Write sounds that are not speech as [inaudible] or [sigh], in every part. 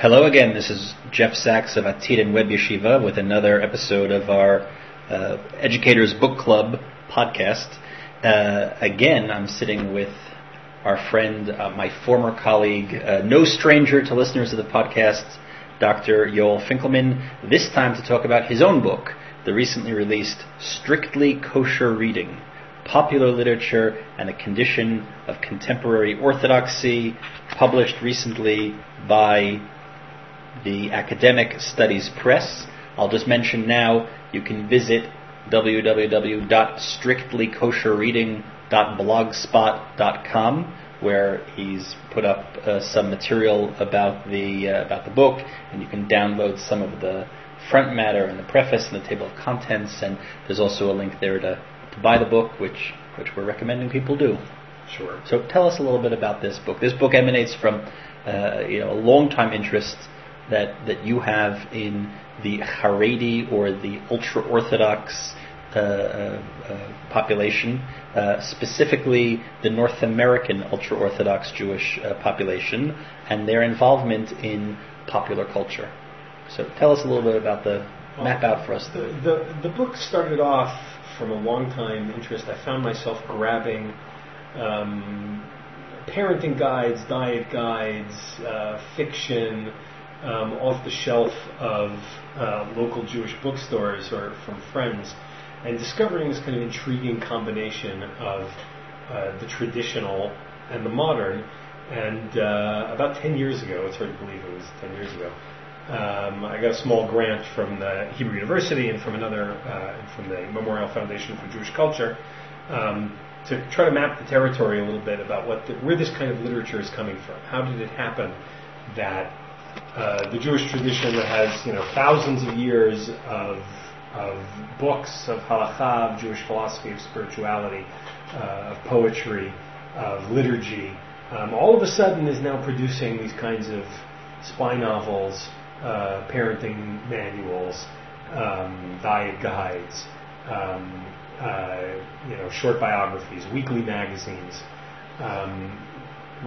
Hello again. This is Jeff Saks of Atid and Web Yeshiva with another episode of our uh, Educators Book Club podcast. Uh, again, I'm sitting with our friend, uh, my former colleague, uh, no stranger to listeners of the podcast, Dr. Yoel Finkelman, this time to talk about his own book, the recently released Strictly Kosher Reading Popular Literature and the Condition of Contemporary Orthodoxy, published recently by the Academic Studies Press. I'll just mention now you can visit www.strictlykosherreading.blogspot.com where he's put up uh, some material about the uh, about the book, and you can download some of the front matter and the preface and the table of contents. And there's also a link there to, to buy the book, which which we're recommending people do. Sure. So tell us a little bit about this book. This book emanates from uh, you know a long time interest that that you have in the Haredi or the ultra orthodox uh, uh, uh, population, uh, specifically the North American ultra orthodox Jewish uh, population, and their involvement in popular culture. So tell us a little bit about the map out for us. The, the, the book started off from a long time interest. I found myself grabbing um, parenting guides, diet guides, uh, fiction um, off the shelf of uh, local Jewish bookstores or from friends, and discovering this kind of intriguing combination of uh, the traditional and the modern. And uh, about 10 years ago, it's hard to believe it was 10 years ago, um, I got a small grant from the Hebrew University and from another, uh, from the Memorial Foundation for Jewish Culture, um, to try to map the territory a little bit about what the, where this kind of literature is coming from. How did it happen that uh, the Jewish tradition that has you know thousands of years of of books of halacha, of Jewish philosophy, of spirituality, uh, of poetry, of liturgy, um, all of a sudden is now producing these kinds of spy novels, uh, parenting manuals, um, diet guides, um, uh, you know, short biographies, weekly magazines, um,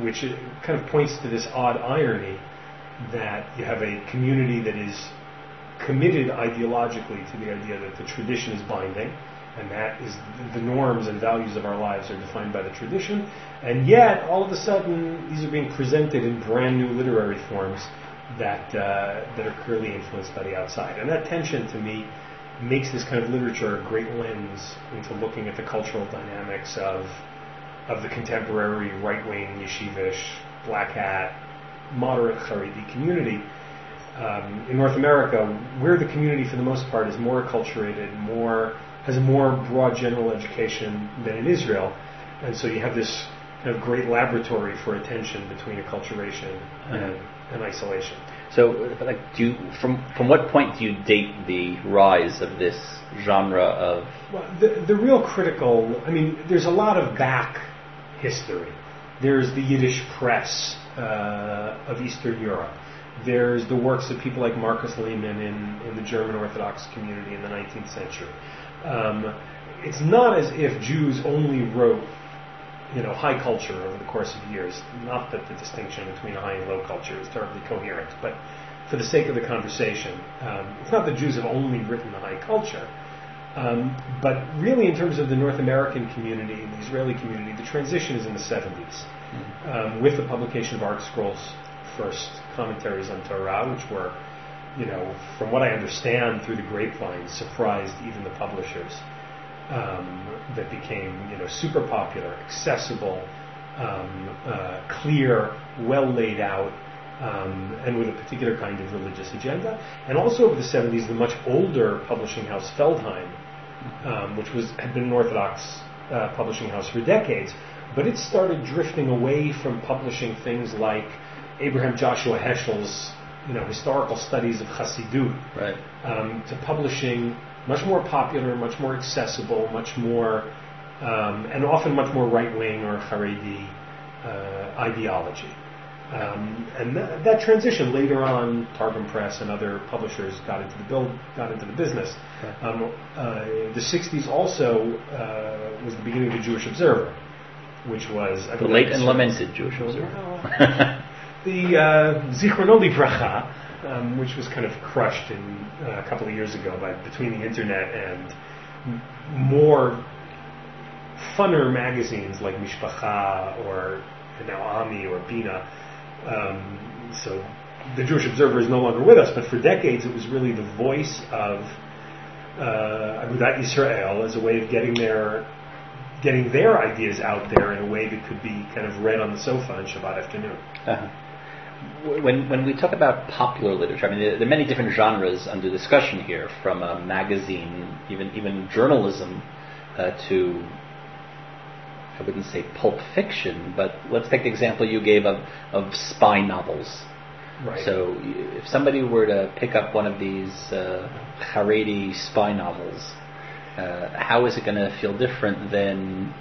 which kind of points to this odd irony that you have a community that is committed ideologically to the idea that the tradition is binding, and that is the norms and values of our lives are defined by the tradition, and yet all of a sudden these are being presented in brand new literary forms that uh, that are clearly influenced by the outside, and that tension to me makes this kind of literature a great lens into looking at the cultural dynamics of of the contemporary right-wing yeshivish black hat moderate Haredi community. Um, in North America, where the community, for the most part, is more acculturated, more has a more broad general education than in Israel, and so you have this kind of great laboratory for attention between acculturation and, and isolation. So, like, do you, from from what point do you date the rise of this genre of? Well, the the real critical. I mean, there's a lot of back history. There's the Yiddish press of Eastern Europe. There's the works of people like Marcus Lehmann in, in the German Orthodox community in the 19th century. Um, it's not as if Jews only wrote, you know, high culture over the course of years. Not that the distinction between high and low culture is terribly coherent, but for the sake of the conversation, um, it's not that Jews have only written the high culture. Um, but really, in terms of the North American community, the Israeli community, the transition is in the 70s um, with the publication of ArtScroll's first commentaries on Torah, which were, you know, from what I understand through the grapevine, surprised even the publishers. Um, that became, you know, super popular, accessible, um, uh, clear, well laid out, um, and with a particular kind of religious agenda. And also over the 70s, the much older publishing house Feldheim, um, which was had been an Orthodox uh, publishing house for decades, but it started drifting away from publishing things like Abraham Joshua Heschel's you know historical studies of Hasidut right. um, to publishing much more popular, much more accessible, much more um, and often much more right wing or Haredi uh, ideology. Um, and th- that transition later on, Targum Press and other publishers got into the build, got into the business. Um, uh, the '60s also uh, was the beginning of the Jewish Observer, which was I the late and lamented Jewish Observer. [laughs] the uh, Zichrono Livracha, um, which was kind of crushed in, uh, a couple of years ago by between the internet and m- more funner magazines like Mishpacha or now Ami or Bina. Um, so the Jewish Observer is no longer with us, but for decades it was really the voice of uh, Agudat Yisrael as a way of getting their getting their ideas out there in a way that could be kind of read on the sofa on Shabbat afternoon. Uh-huh. When when we talk about popular literature, I mean there, there are many different genres under discussion here, from a magazine, even even journalism, uh, to I wouldn't say pulp fiction, but let's take the example you gave of of spy novels. Right. So if somebody were to pick up one of these uh, Haredi spy novels, uh, how is it going to feel different than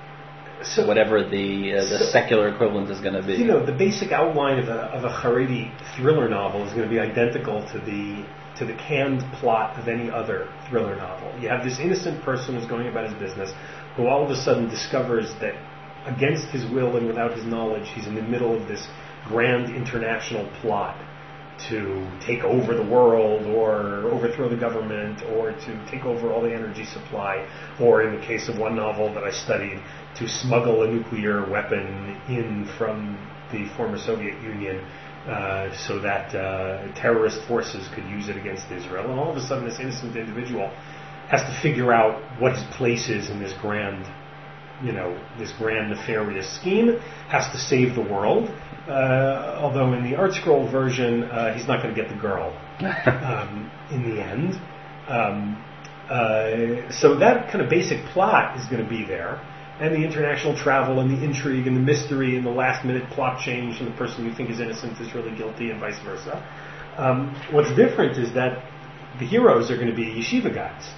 so whatever the uh, the So- secular equivalent is going to be? You know, the basic outline of a, of a Haredi thriller novel is going to be identical to the to the canned plot of any other thriller novel. You have this innocent person who's going about his business, who all of a sudden discovers that, against his will and without his knowledge, he's in the middle of this grand international plot to take over the world or overthrow the government or to take over all the energy supply. Or in the case of one novel that I studied to smuggle a nuclear weapon in from the former Soviet Union uh, so that uh, terrorist forces could use it against Israel. And all of a sudden this innocent individual has to figure out what his place is in this grand you know, this grand nefarious scheme, has to save the world. Uh, although in the art scroll version, uh, he's not going to get the girl [laughs] um, in the end. Um, uh, so that kind of basic plot is going to be there, and the international travel and the intrigue and the mystery and the last minute plot change and the person you think is innocent is really guilty and vice versa. Um, what's different is that the heroes are going to be yeshiva guys,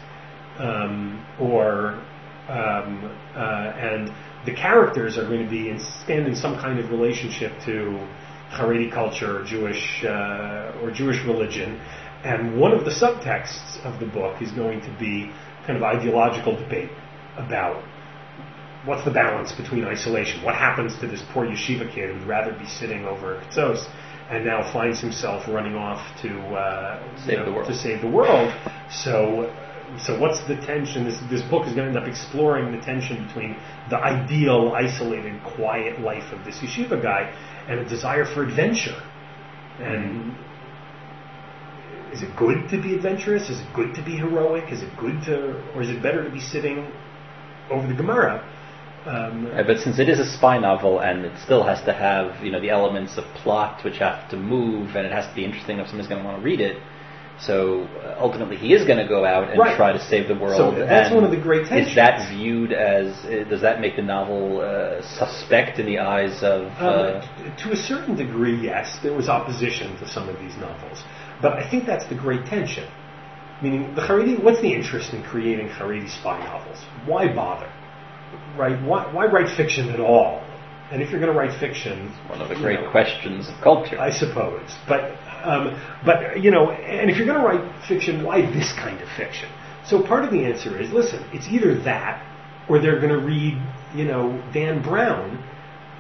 um, or um, uh, and the characters are going to be in, stand in some kind of relationship to Haredi culture, or Jewish uh, or Jewish religion, and one of the subtexts of the book is going to be kind of ideological debate about what's the balance between isolation. What happens to this poor yeshiva kid who'd rather be sitting over at Ketzos and now finds himself running off to uh, Save you know, the world. to save the world. So, so what's the tension? This this book is going to end up exploring the tension between the ideal, isolated, quiet life of this yeshiva guy and a desire for adventure. And is it good to be adventurous? Is it good to be heroic? Is it good to, or is it better to be sitting over the Gemara? Um, Uh, but since it is a spy novel and it still has to have you know the elements of plot which have to move and it has to be interesting if somebody's going to want to read it, so uh, ultimately he is going to go out and Right. try to save the world. So that's one of the great tensions. Is that viewed as uh, does that make the novel uh, suspect in the eyes of? Um, Uh, t- to a certain degree, yes, there was opposition to some of these novels, but I think that's the great tension. Meaning, the Haredi, what's the interest in creating Haredi spy novels? Why bother? Right? Why, why write fiction at all? And if you're going to write fiction, one of the great know, questions of culture. I suppose. But, um, but you know, and if you're going to write fiction, why this kind of fiction? So part of the answer is, listen, it's either that, or they're going to read, you know, Dan Brown,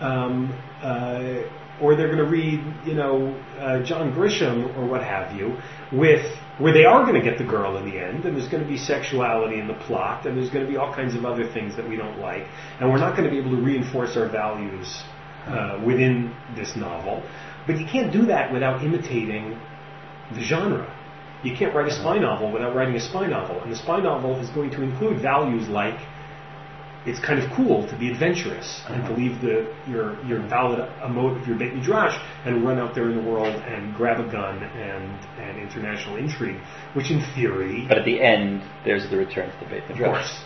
um, uh, or they're going to read, you know, uh, John Grisham or what have you, with where they are going to get the girl in the end, and there's going to be sexuality in the plot, and there's going to be all kinds of other things that we don't like, and we're not going to be able to reinforce our values uh, within this novel. But you can't do that without imitating the genre. You can't write a mm-hmm. spy novel without writing a spy novel, and the spy novel is going to include values like it's kind of cool to be adventurous and mm-hmm. to leave the your your daled amos of your Beit Midrash and run out there in the world and grab a gun and and international intrigue, which in theory, but at the end, there's the return to the Beit of course,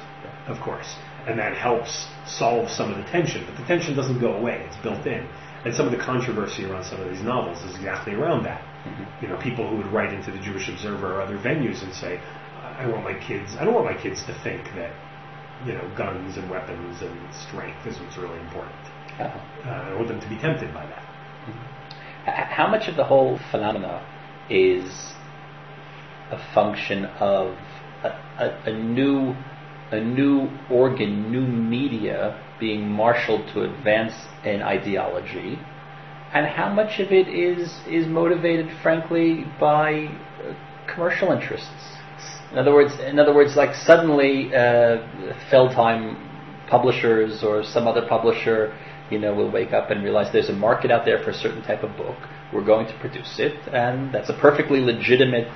of course, and that helps solve some of the tension. But the tension doesn't go away; it's built in. And some of the controversy around some of these novels is exactly around that. Mm-hmm. You know, people who would write into the Jewish Observer or other venues and say, "I want my kids. I don't want my kids to think that." You know, guns and weapons and strength is what's really important. Uh-huh. Uh, I want them to be tempted by that. H- How much of the whole phenomena is a function of a, a, a new a new organ, new media being marshaled to advance an ideology, and how much of it is is motivated, frankly, by uh, commercial interests? In other words, in other words, like suddenly uh, Feldheim publishers or some other publisher, you know, will wake up and realize there's a market out there for a certain type of book. We're going to produce it, and that's a perfectly legitimate.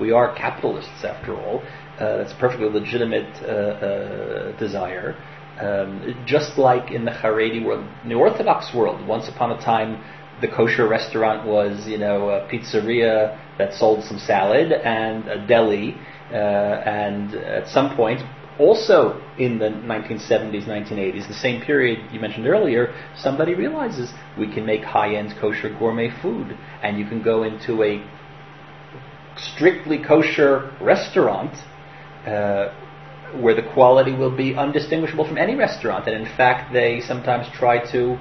We are capitalists, after all. Uh, that's a perfectly legitimate uh, uh, desire. Um, just like in the Haredi world, in the Orthodox world, once upon a time, the kosher restaurant was, you know, a pizzeria that sold some salad and a deli, uh, and at some point, also in the 1970s, 1980s, the same period you mentioned earlier, somebody realizes we can make high-end kosher gourmet food, and you can go into a strictly kosher restaurant. Uh, where the quality will be undistinguishable from any restaurant. And in fact, they sometimes try to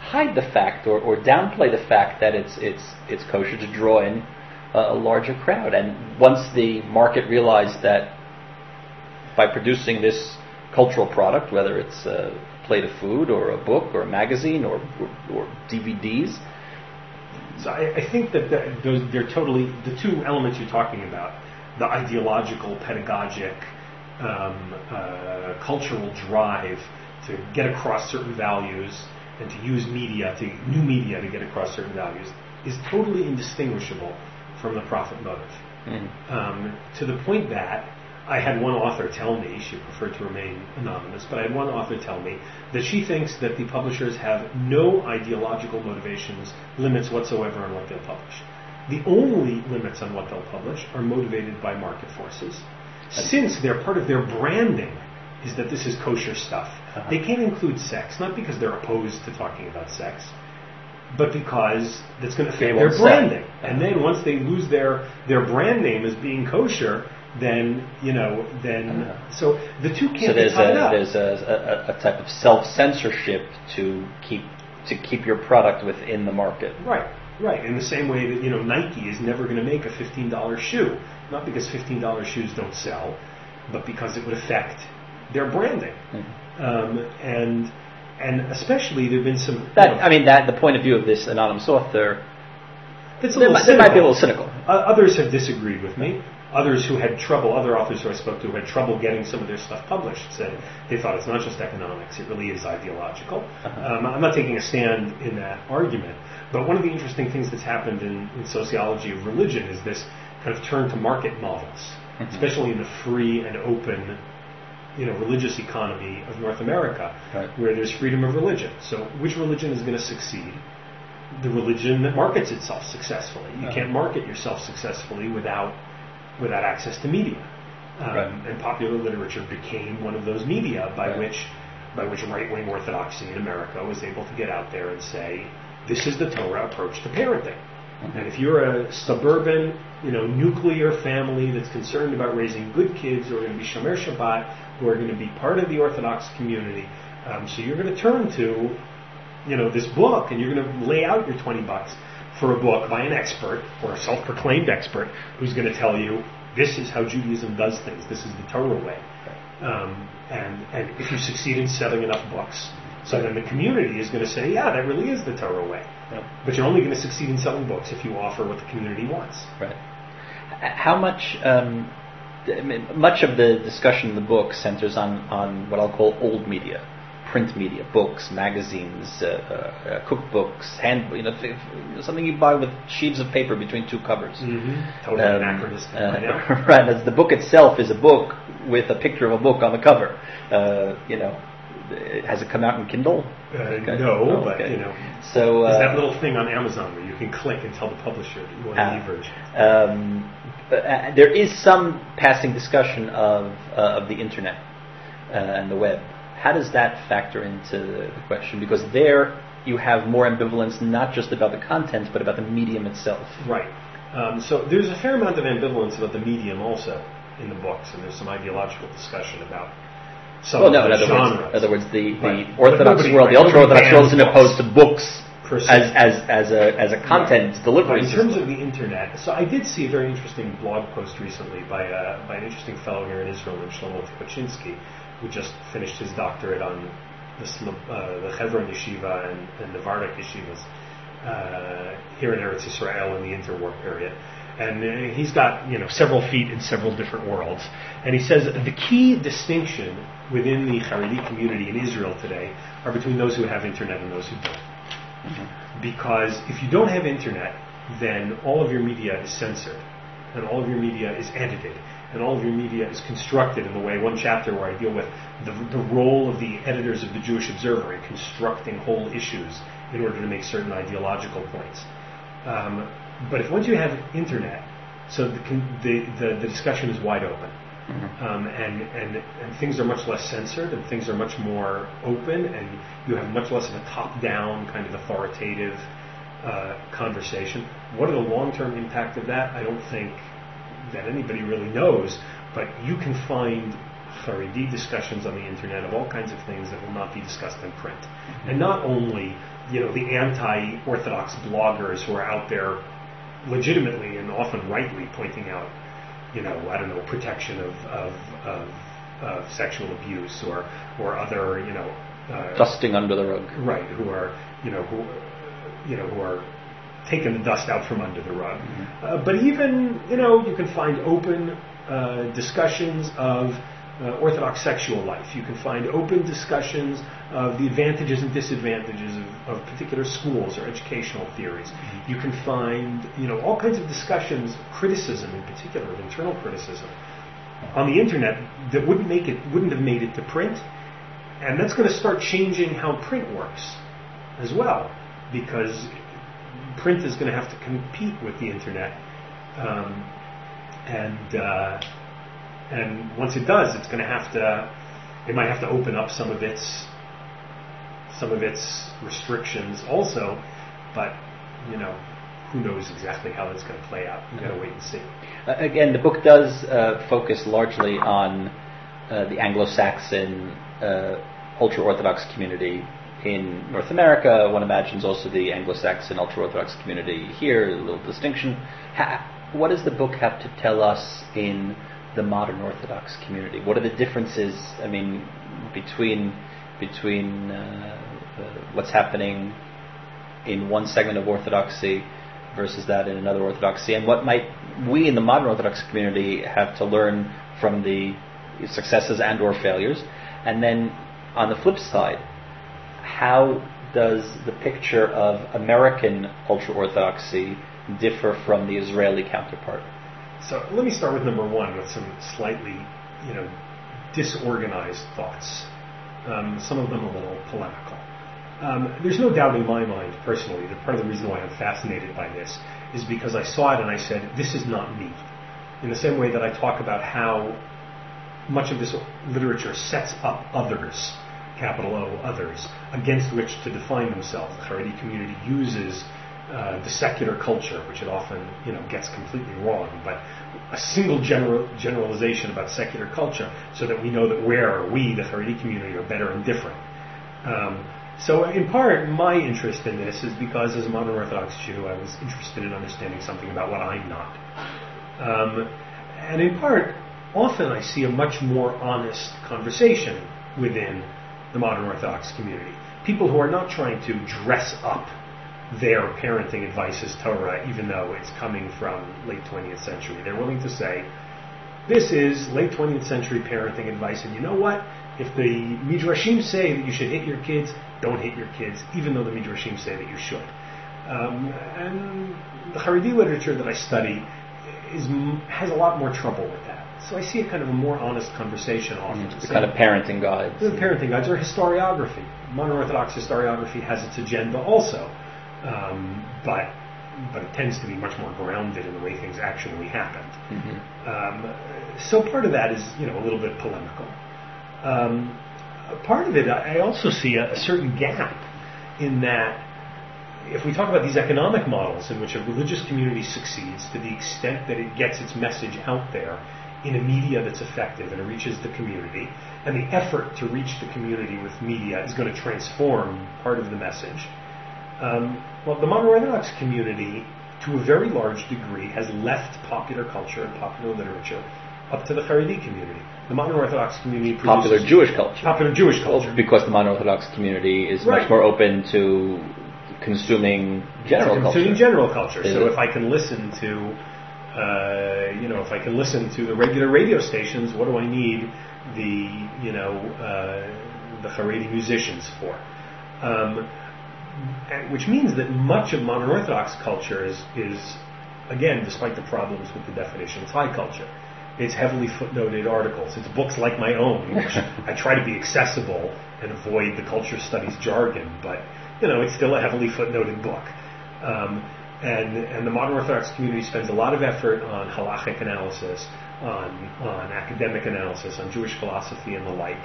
hide the fact or, or downplay the fact that it's, it's, it's kosher to draw in a, a larger crowd. And once the market realized that by producing this cultural product, whether it's a plate of food or a book or a magazine or, or, or DVDs, so I, I think that the, those, they're totally the two elements you're talking about: the ideological, pedagogic, um, uh, cultural drive to get across certain values and to use media, to new media to get across certain values, is totally indistinguishable from the profit motive. Mm. Um, to the point that I had one author tell me, she preferred to remain anonymous, but I had one author tell me that she thinks that the publishers have no ideological motivations, limits whatsoever on what they'll publish. The only limits on what they'll publish are motivated by market forces since they're part of their branding is that this is kosher stuff. Uh-huh. They can't include sex, not because they're opposed to talking about sex, but because that's going to affect their branding. Uh-huh. And then once they lose their their brand name as being kosher, then you know, then uh-huh. so the two can't so there's be tied a, up. There's a, a, a type of self censorship to keep to keep your product within the market. Right. Right. In the same way that you know Nike is never going to make a fifteen dollar shoe not because $15 shoes don't sell, but because it would affect their branding. Mm-hmm. Um, and and especially there have been some. That, know, I mean, that the point of view of this anonymous author. It's a little might, might be a little cynical. Uh, others have disagreed with me. Others who had trouble, other authors who I spoke to who had trouble getting some of their stuff published, said they thought it's not just economics; it really is ideological. Uh-huh. Um, I'm not taking a stand in that argument, but one of the interesting things that's happened in, in sociology of religion is this kind of turn to market models, mm-hmm. especially in the free and open, you know, religious economy of North America, right. where there's freedom of religion. So, which religion is going to succeed? The religion that markets itself successfully. You uh-huh. can't market yourself successfully without without access to media. Um, right. And popular literature became one of those media by right. which by which right wing orthodoxy in America was able to get out there and say, this is the Torah approach to parenting. And if you're a suburban, you know, nuclear family that's concerned about raising good kids who are going to be Shomer Shabbat, who are going to be part of the Orthodox community, um, so you're going to turn to, you know, this book and you're going to lay out your 20 bucks for a book by an expert or a self-proclaimed expert who's going to tell you this is how Judaism does things. This is the Torah way. Um, and, and if you succeed in selling enough books, so then the community is going to say, yeah, that really is the Torah way. Yep. But you're only going to succeed in selling books if you offer what the community wants. Right. How much, um, much of the discussion in the book centers on, on what I'll call old media, print media, books, magazines, uh, uh, cookbooks, hand, you know, something you buy with sheets of paper between two covers. Mm-hmm. Totally um, anachronistic. Uh, [laughs] right. As the book itself is a book with a picture of a book on the cover. Uh, you know, has it come out in Kindle? Uh, okay. No, oh, but okay. you know. So uh, that little thing on Amazon where you can click and tell the publisher that you want an e-version. Um, uh, there is some passing discussion of uh, of the internet uh, and the web. How does that factor into the question? Because there you have more ambivalence, not just about the content, but about the medium itself. Right. Um, so there's a fair amount of ambivalence about the medium also in the books, and there's some ideological discussion about some well, no, in other, words, in other words, the, the Orthodox world, the ultra Orthodox world isn't opposed to books as, as, as, a, as a content right. delivery In terms of the internet, so I did see a very interesting blog post recently by, a, by an interesting fellow here in Israel named Shlomo Tikochinski, who just finished his doctorate on the, uh, the Hebron Yeshiva and, and the Vardak Yeshivas. uh, here in Eretz Israel in the interwar period. And he's got you know several feet in several different worlds. And he says the key distinction within the Haredi community in Israel today are between those who have internet and those who don't. Because if you don't have internet, then all of your media is censored, and all of your media is edited, and all of your media is constructed in the way, one chapter where I deal with the, the role of the editors of the Jewish Observer in constructing whole issues in order to make certain ideological points. Um, but if once you have internet, so the, the, the, the discussion is wide open. Mm-hmm. Um, and, and, and things are much less censored and things are much more open and you have much less of a top-down kind of authoritative uh, conversation. What are the long-term impact of that? I don't think that anybody really knows, but you can find Haredi discussions on the internet of all kinds of things that will not be discussed in print. Mm-hmm. And not only, you know, the anti-orthodox bloggers who are out there legitimately and often rightly pointing out, you know, I don't know, protection of, of, of, of sexual abuse or, or other, you know, uh, dusting under the rug. Right, who are, you know, who, you know, who are taking the dust out from under the rug. Mm-hmm. Uh, but even, you know, you can find open uh, discussions of uh, Orthodox sexual life. You can find open discussions of the advantages and disadvantages of, of particular schools or educational theories. Mm-hmm. You can find, you know, all kinds of discussions, criticism in particular, of internal criticism, on the internet that wouldn't make it, wouldn't have made it to print, and that's going to start changing how print works as well, because print is going to have to compete with the internet, um, and uh, and once it does, it's going to have to, it might have to open up some of its, some of its restrictions also, but you know, who knows exactly how that's going to play out? We've got to wait and see. Uh, again, the book does uh, focus largely on uh, the Anglo-Saxon uh, ultra-Orthodox community in North America. One imagines also the Anglo-Saxon ultra-Orthodox community here. A little distinction. Ha- what does the book have to tell us in the modern Orthodox community? What are the differences? I mean, between between uh, what's happening in one segment of Orthodoxy versus that in another Orthodoxy, and what might we in the modern Orthodox community have to learn from the successes and or failures? And then on the flip side, how does the picture of American ultra Orthodoxy differ from the Israeli counterpart? So let me start with number one with some slightly, you know, disorganized thoughts. Um, some of them a little polemical. Um, there's no doubt in my mind, personally, that part of the reason why I'm fascinated by this is because I saw it and I said, this is not me. In the same way that I talk about how much of this literature sets up others, capital O, others, against which to define themselves. The Haredi community uses uh, the secular culture, which it often you know gets completely wrong, but a single general, generalization about secular culture, so that we know that where we, the Haredi community, are better and different. Um, so, in part, my interest in this is because, as a modern Orthodox Jew, I was interested in understanding something about what I'm not. Um, and in part, often I see a much more honest conversation within the modern Orthodox community. People who are not trying to dress up their parenting advice is Torah, even though it's coming from late 20th century. They're willing to say, this is late 20th century parenting advice, and you know what? If the Midrashim say that you should hit your kids, don't hit your kids, even though the Midrashim say that you should. Um, and the Haredi literature that I study is, has a lot more trouble with that. So I see a kind of a more honest conversation often. Mm, the kind of parenting guides. The parenting guides or historiography. Modern Orthodox historiography has its agenda also. Um, but but it tends to be much more grounded in the way things actually happened. Mm-hmm. Um, so part of that is you know a little bit polemical. Um, part of it, I also see a, a, certain gap in that if we talk about these economic models in which a religious community succeeds to the extent that it gets its message out there in a media that's effective and it reaches the community, and the effort to reach the community with media is going to transform part of the message um, well, the modern Orthodox community, to a very large degree, has left popular culture and popular literature up to the Haredi community. The modern Orthodox community popular Jewish culture. Popular Jewish culture. Well, because the modern Orthodox community is right. much more open to consuming general consuming culture. general culture. Is so it? if I can listen to, uh, you know, if I can listen to the regular radio stations, what do I need the, you know, uh, the Haredi musicians for? Um, which means that much of modern Orthodox culture is, is, again, despite the problems with the definition, it's high culture. It's heavily footnoted articles. It's books like my own, which [laughs] I try to be accessible and avoid the culture studies jargon, but you know, it's still a heavily footnoted book. Um, and, and the modern Orthodox community spends a lot of effort on halachic analysis, on, on academic analysis, on Jewish philosophy and the like.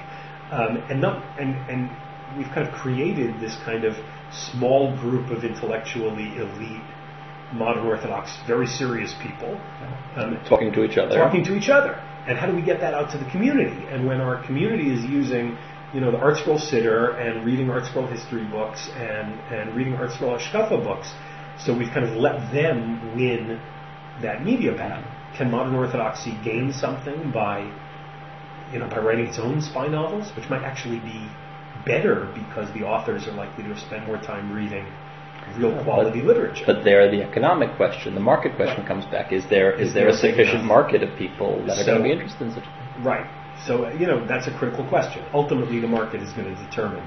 Um, and, not, and, and we've kind of created this kind of small group of intellectually elite modern Orthodox, very serious people um, Talking to each other. talking to each other. And how do we get that out to the community? And when our community is using, you know, the Art Scroll Siddur and reading Art Scroll history books and, and reading Art Scroll Hashkafa books, so we've kind of let them win that media battle. Can modern Orthodoxy gain something by, you know, by writing its own spy novels, which might actually be better because the authors are likely to have spent more time reading real quality literature. But there, the economic question, the market question comes back. Is there is Is there there a sufficient market of people that are going to be interested in such? thing? Right. So, you know, that's a critical question. Ultimately, the market is going to determine,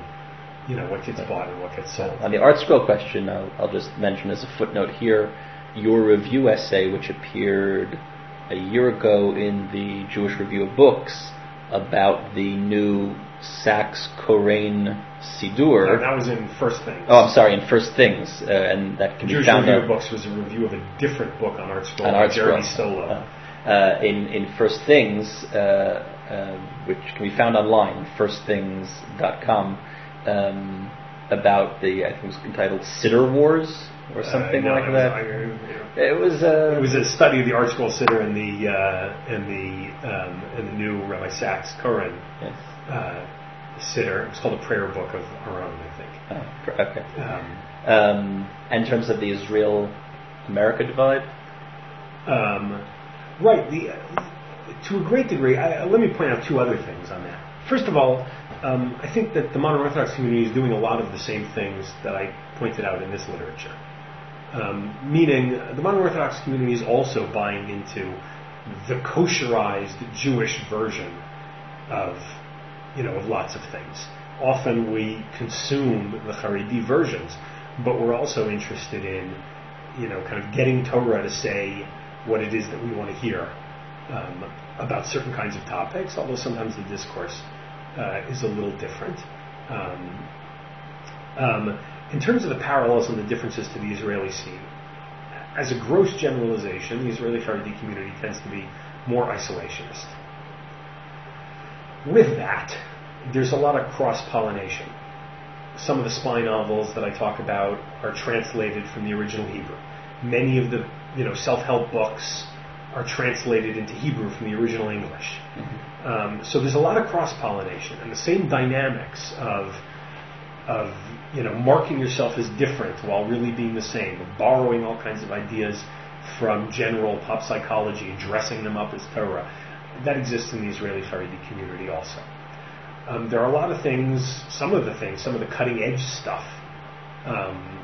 you know, what gets bought and what gets sold. On the art scroll question, I'll, I'll just mention as a footnote here, your review essay, which appeared a year ago in the Jewish Review of Books about the new Sacks Koren Sidur. Uh, that was in First Things. Oh, I'm sorry, in First Things, uh, and that can Jewish be found Review of Books was a review of a different book on Art Scroll on Art Jeremy. Stolow. Uh, uh, in in First Things, uh, uh, which can be found online, firstthings.com, um, about the I think it was entitled Siddur Wars or something no, like that. I- It was. Uh, It was a study of the Art Scroll Siddur and the uh, and the um, and the new Rabbi Sacks Koren yes. Uh, Siddur. It was called a prayer book of our own, I think. Oh, okay. Um, Um, in terms of the Israel-America divide, Um, right. The, to a great degree, I, let me point out two other things on that. First of all, um, I think that the modern Orthodox community is doing a lot of the same things that I pointed out in this literature. Um, meaning, the modern Orthodox community is also buying into the kosherized Jewish version of, you know, of lots of things. Often we consume the Haredi versions, but we're also interested in, you know, kind of getting Torah to say what it is that we want to hear um, about certain kinds of topics, although sometimes the discourse uh, is a little different. Um, um, in terms of the parallels and the differences to the Israeli scene, as a gross generalization, the Israeli Haredi community tends to be more isolationist. With that, there's a lot of cross pollination. Some of the spy novels that I talk about are translated from the original Hebrew. Many of the you know self-help books are translated into Hebrew from the original English. Um, so there's a lot of cross pollination, and the same dynamics of of you know marking yourself as different while really being the same, of borrowing all kinds of ideas from general pop psychology and dressing them up as Torah. That exists in the Israeli Haredi community also. Um, there are a lot of things, some of the things, some of the cutting edge stuff, um,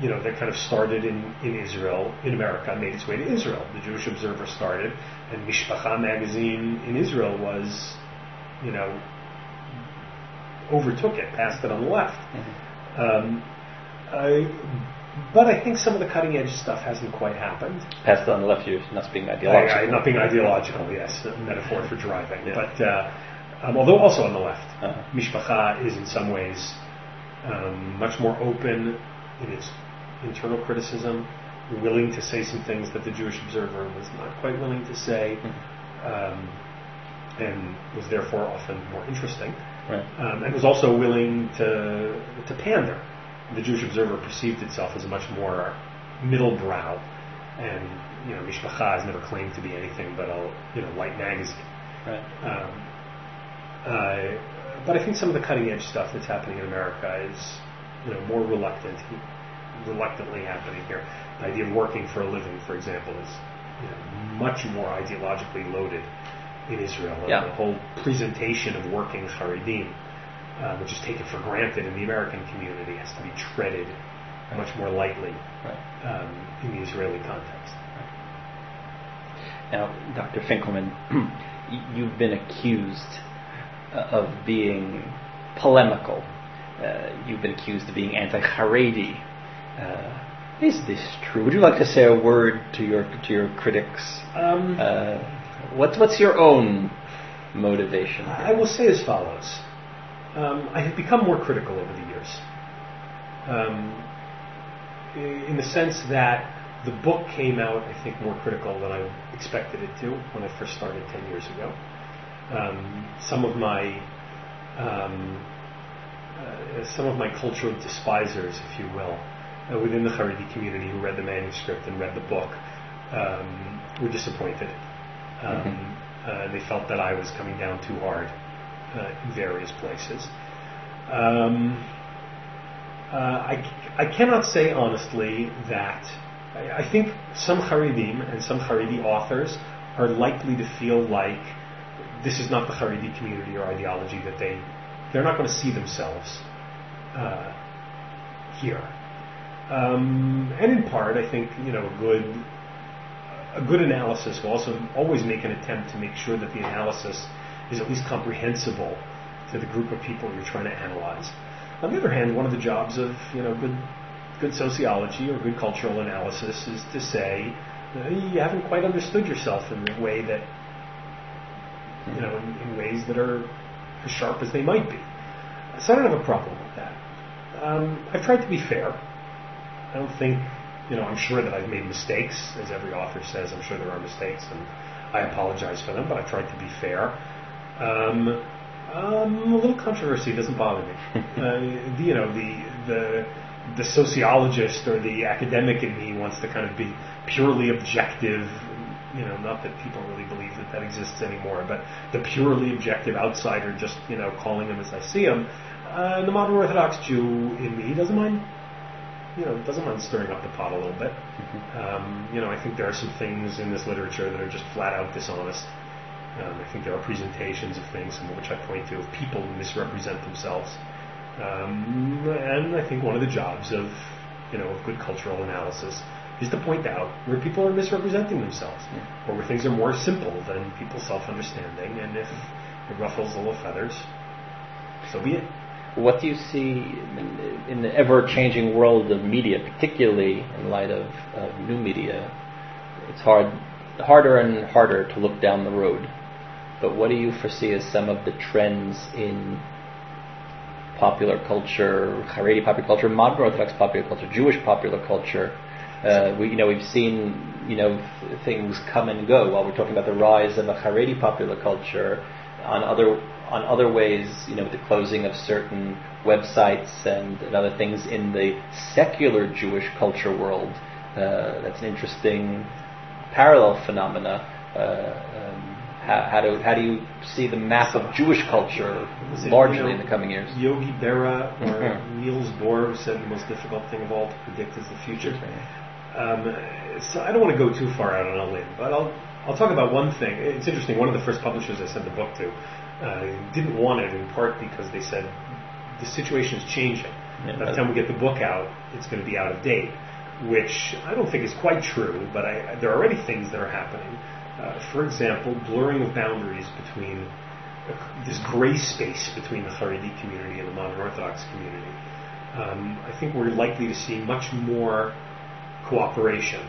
you know, that kind of started in, in Israel, in America, made its way to Israel. The Jewish Observer started, and Mishpacha magazine in Israel was, you know, overtook it, passed it on the left. Um, I, but I think some of the cutting edge stuff hasn't quite happened. passed on the left, you're not being ideological. I, not being ideological, yes, a metaphor for driving. Yeah. But uh, um, although also on the left, Uh-huh. Mishpacha is in some ways um, much more open in its internal criticism, willing to say some things that the Jewish Observer was not quite willing to say, um, and was therefore often more interesting. Right. Um, and was also willing to to pander. The Jewish Observer perceived itself as a much more middle brow, and you know, Mishpacha has never claimed to be anything but a you know light magazine. Right. Um, uh, but I think some of the cutting edge stuff that's happening in America is you know more reluctant, reluctantly happening here. The idea of working for a living, for example, is you know, much more ideologically loaded in Israel. Yeah. The whole presentation of working Haredim, uh, which is taken for granted in the American community, has to be treaded much more lightly Right. um, in the Israeli context. Now, Dr. Finkelman, [clears throat] you've been accused uh, of being polemical. Uh, you've been accused of being anti-Haredi. Uh, is this true? Would you like to say a word to your to your critics? Um, Uh, what's what's your own motivation? I will say as follows. Um, I have become more critical over the years. Um, in the sense that the book came out, I think, more critical than I expected it to when I first started 10 years ago. Um, some of my um, uh, some of my cultural despisers, if you will, uh, within the Haredi community who read the manuscript and read the book, um, were disappointed. Um, Mhm. uh, they felt that I was coming down too hard in various places. Um, uh, I, I cannot say honestly that I, I think some Haredim and some Haredi authors are likely to feel like this is not the Haredi community or ideology that they they're not going to see themselves uh, here. Um, and in part, I think you know a good a good analysis will also always make an attempt to make sure that the analysis is at least comprehensible to the group of people you're trying to analyze. On the other hand, one of the jobs of you know good good sociology or good cultural analysis is to say you haven't quite understood yourself in the way that you know in, in ways that are as sharp as they might be. So I don't have a problem with that. Um, I've tried to be fair. I don't think, you know, I'm sure that I've made mistakes, as every author says. I'm sure there are mistakes, and I apologize for them. But I've tried to be fair. Um, um, a little controversy doesn't bother me. [laughs] uh, the- you know, the the the sociologist or the academic in me wants to kind of be purely objective. You know, not that people really believe that that exists anymore, but the purely objective outsider, just you know, calling them as I see them. Uh, the modern Orthodox Jew in me doesn't mind you know, doesn't mind stirring up the pot a little bit. Um, you know, I think there are some things in this literature that are just flat out dishonest. Um, I think there are presentations of things, some of which I point to, of people who misrepresent themselves. Um, and I think one of the jobs of, you know, of good cultural analysis is to point out where people are misrepresenting themselves, or where things are more simple than people's self-understanding. And if it ruffles a little feathers, so be it. What do you see in, in the ever-changing world of media, particularly in light of, of new media? It's hard, harder and harder to look down the road. But what do you foresee as some of the trends in popular culture, Haredi popular culture, modern Orthodox popular culture, Jewish popular culture? Uh, we, you know, we've seen, you know, th- things come and go. While we're talking about the rise of a Haredi popular culture, on other on other ways, you know, with the closing of certain websites and, and other things in the secular Jewish culture world, uh, that's an interesting parallel phenomena. Uh, um, how, how do how do you see the map of Jewish culture largely you know, in the coming years? Yogi Berra or. [laughs] Niels Bohr said the most difficult thing of all to predict is the future. Um, so I don't want to go too far out on a limb, but I'll I'll talk about one thing. It's interesting. One of the first publishers I sent the book to uh, didn't want it in part because they said the situation is changing. Yeah, By the time we get the book out, it's going to be out of date, which I don't think is quite true. But I, there are already things that are happening. Uh, for example, blurring of boundaries between this gray space between the Haredi community and the modern Orthodox community. Um, I think we're likely to see much more cooperation.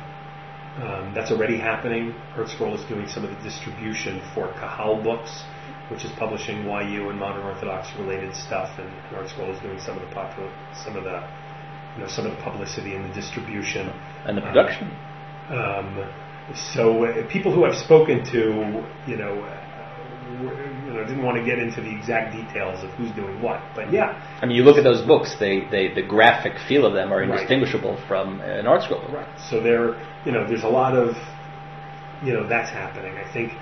Um, that's already happening. ArtScroll is doing some of the distribution for Kahal Books, which is publishing YU and modern Orthodox related stuff, and, and ArtScroll is doing some of the popular, some of the, you know, some of the publicity and the distribution. And the production. Um, so uh, people who I've spoken to, you know, uh, you know, didn't want to get into the exact details of who's doing what, but yeah, I mean, you look at those books; they, they the graphic feel of them are Right. indistinguishable from an art book. Right. So there, you know, there's a lot of, you know, that's happening. I think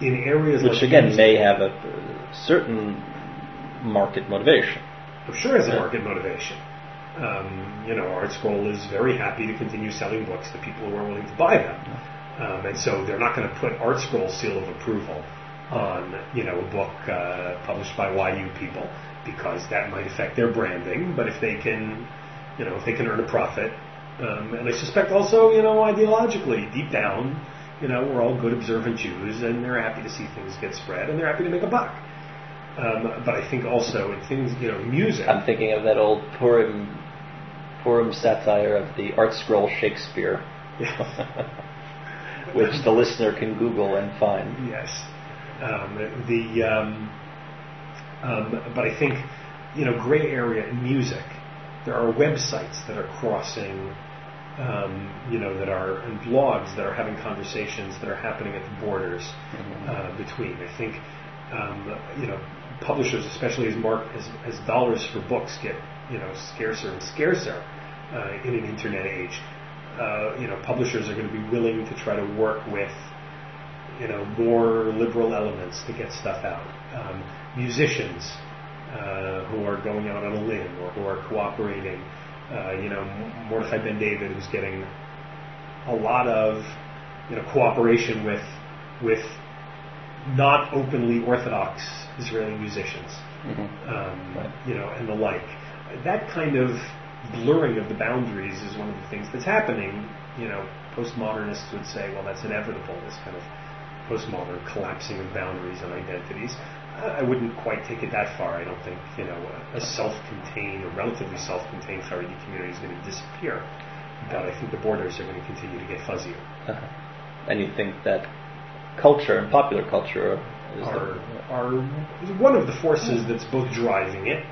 in areas Which like again may have a uh, certain market motivation. I'm sure has a market motivation. Um, you know, Art Scroll is very happy to continue selling books to people who are willing to buy them, um, and so they're not going to put Art Scroll seal of approval on you know a book uh, published by YU people because that might affect their branding. But if they can, you know, if they can earn a profit. Um, and I suspect also, you know, ideologically, deep down, you know, we're all good, observant Jews, and they're happy to see things get spread, and they're happy to make a buck. Um, but I think also in things, you know, music. I'm thinking of that old Purim, Purim satire of the art scroll Shakespeare, [laughs] which the listener can Google and find. Yes. Um, the um, um, but I think you know gray area in music. There are websites that are crossing, um, you know, that are and blogs that are having conversations that are happening at the borders Mm-hmm. uh, between. I think um, you know publishers, especially as mark as, as dollars for books get you know scarcer and scarcer uh, in an internet age. Uh, you know, publishers are going to be willing to try to work with you know, more liberal elements to get stuff out. Um, musicians uh, who are going out on a limb or who are cooperating. Uh, you know, Mordechai Ben David, who's getting a lot of you know cooperation with with not openly orthodox Israeli musicians. Mm-hmm. Um, Right. You know, and the like. That kind of blurring of the boundaries is one of the things that's happening. You know, postmodernists would say, well, that's inevitable. This kind of postmodern collapsing of boundaries and identities. I wouldn't quite take it that far. I don't think you know a, a self-contained or relatively self-contained Haredi community is going to disappear, but I think the borders are going to continue to get fuzzier. Uh-huh. And you think that culture and popular culture is Are the, are one of the forces that's both driving it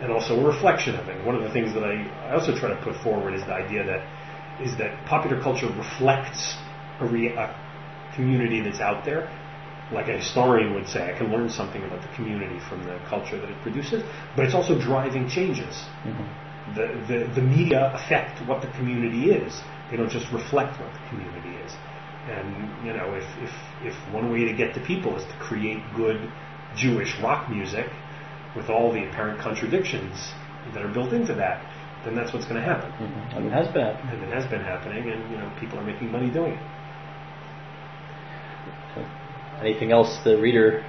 and also a reflection of it. One of the things that I, I also try to put forward is the idea that is that popular culture reflects a, rea- a community that's out there. Like a historian would say, I can learn something about the community from the culture that it produces, but it's also driving changes. Mhm. The, the, the media affect what the community is. They don't just reflect what the community is. And, you know, if, if, if one way to get to people is to create good Jewish rock music with all the apparent contradictions that are built into that, then that's what's going to happen. Mhm. And it has been happening. And it has been happening, and, you know, people are making money doing it. Anything else the reader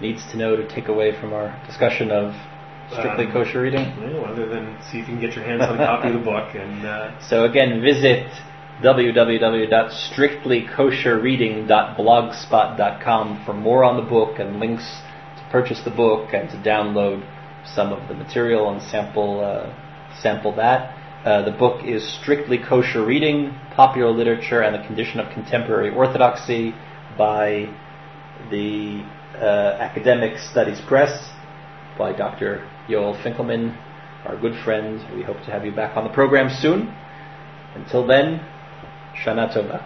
needs to know to take away from our discussion of strictly Um, kosher reading? You know, other than see if you can get your hands on a copy of the book and uh, [laughs] So again, visit www.strictlykosherreading.blogspot.com for more on the book and links to purchase the book and to download some of the material and sample uh, sample that. Uh, the book is Strictly Kosher Reading: Popular Literature and the Condition of Contemporary Orthodoxy by the uh, Academic Studies Press by Dr. Yoel Finkelman, our good friend. We hope to have you back on the program soon. Until then, Shana Tova.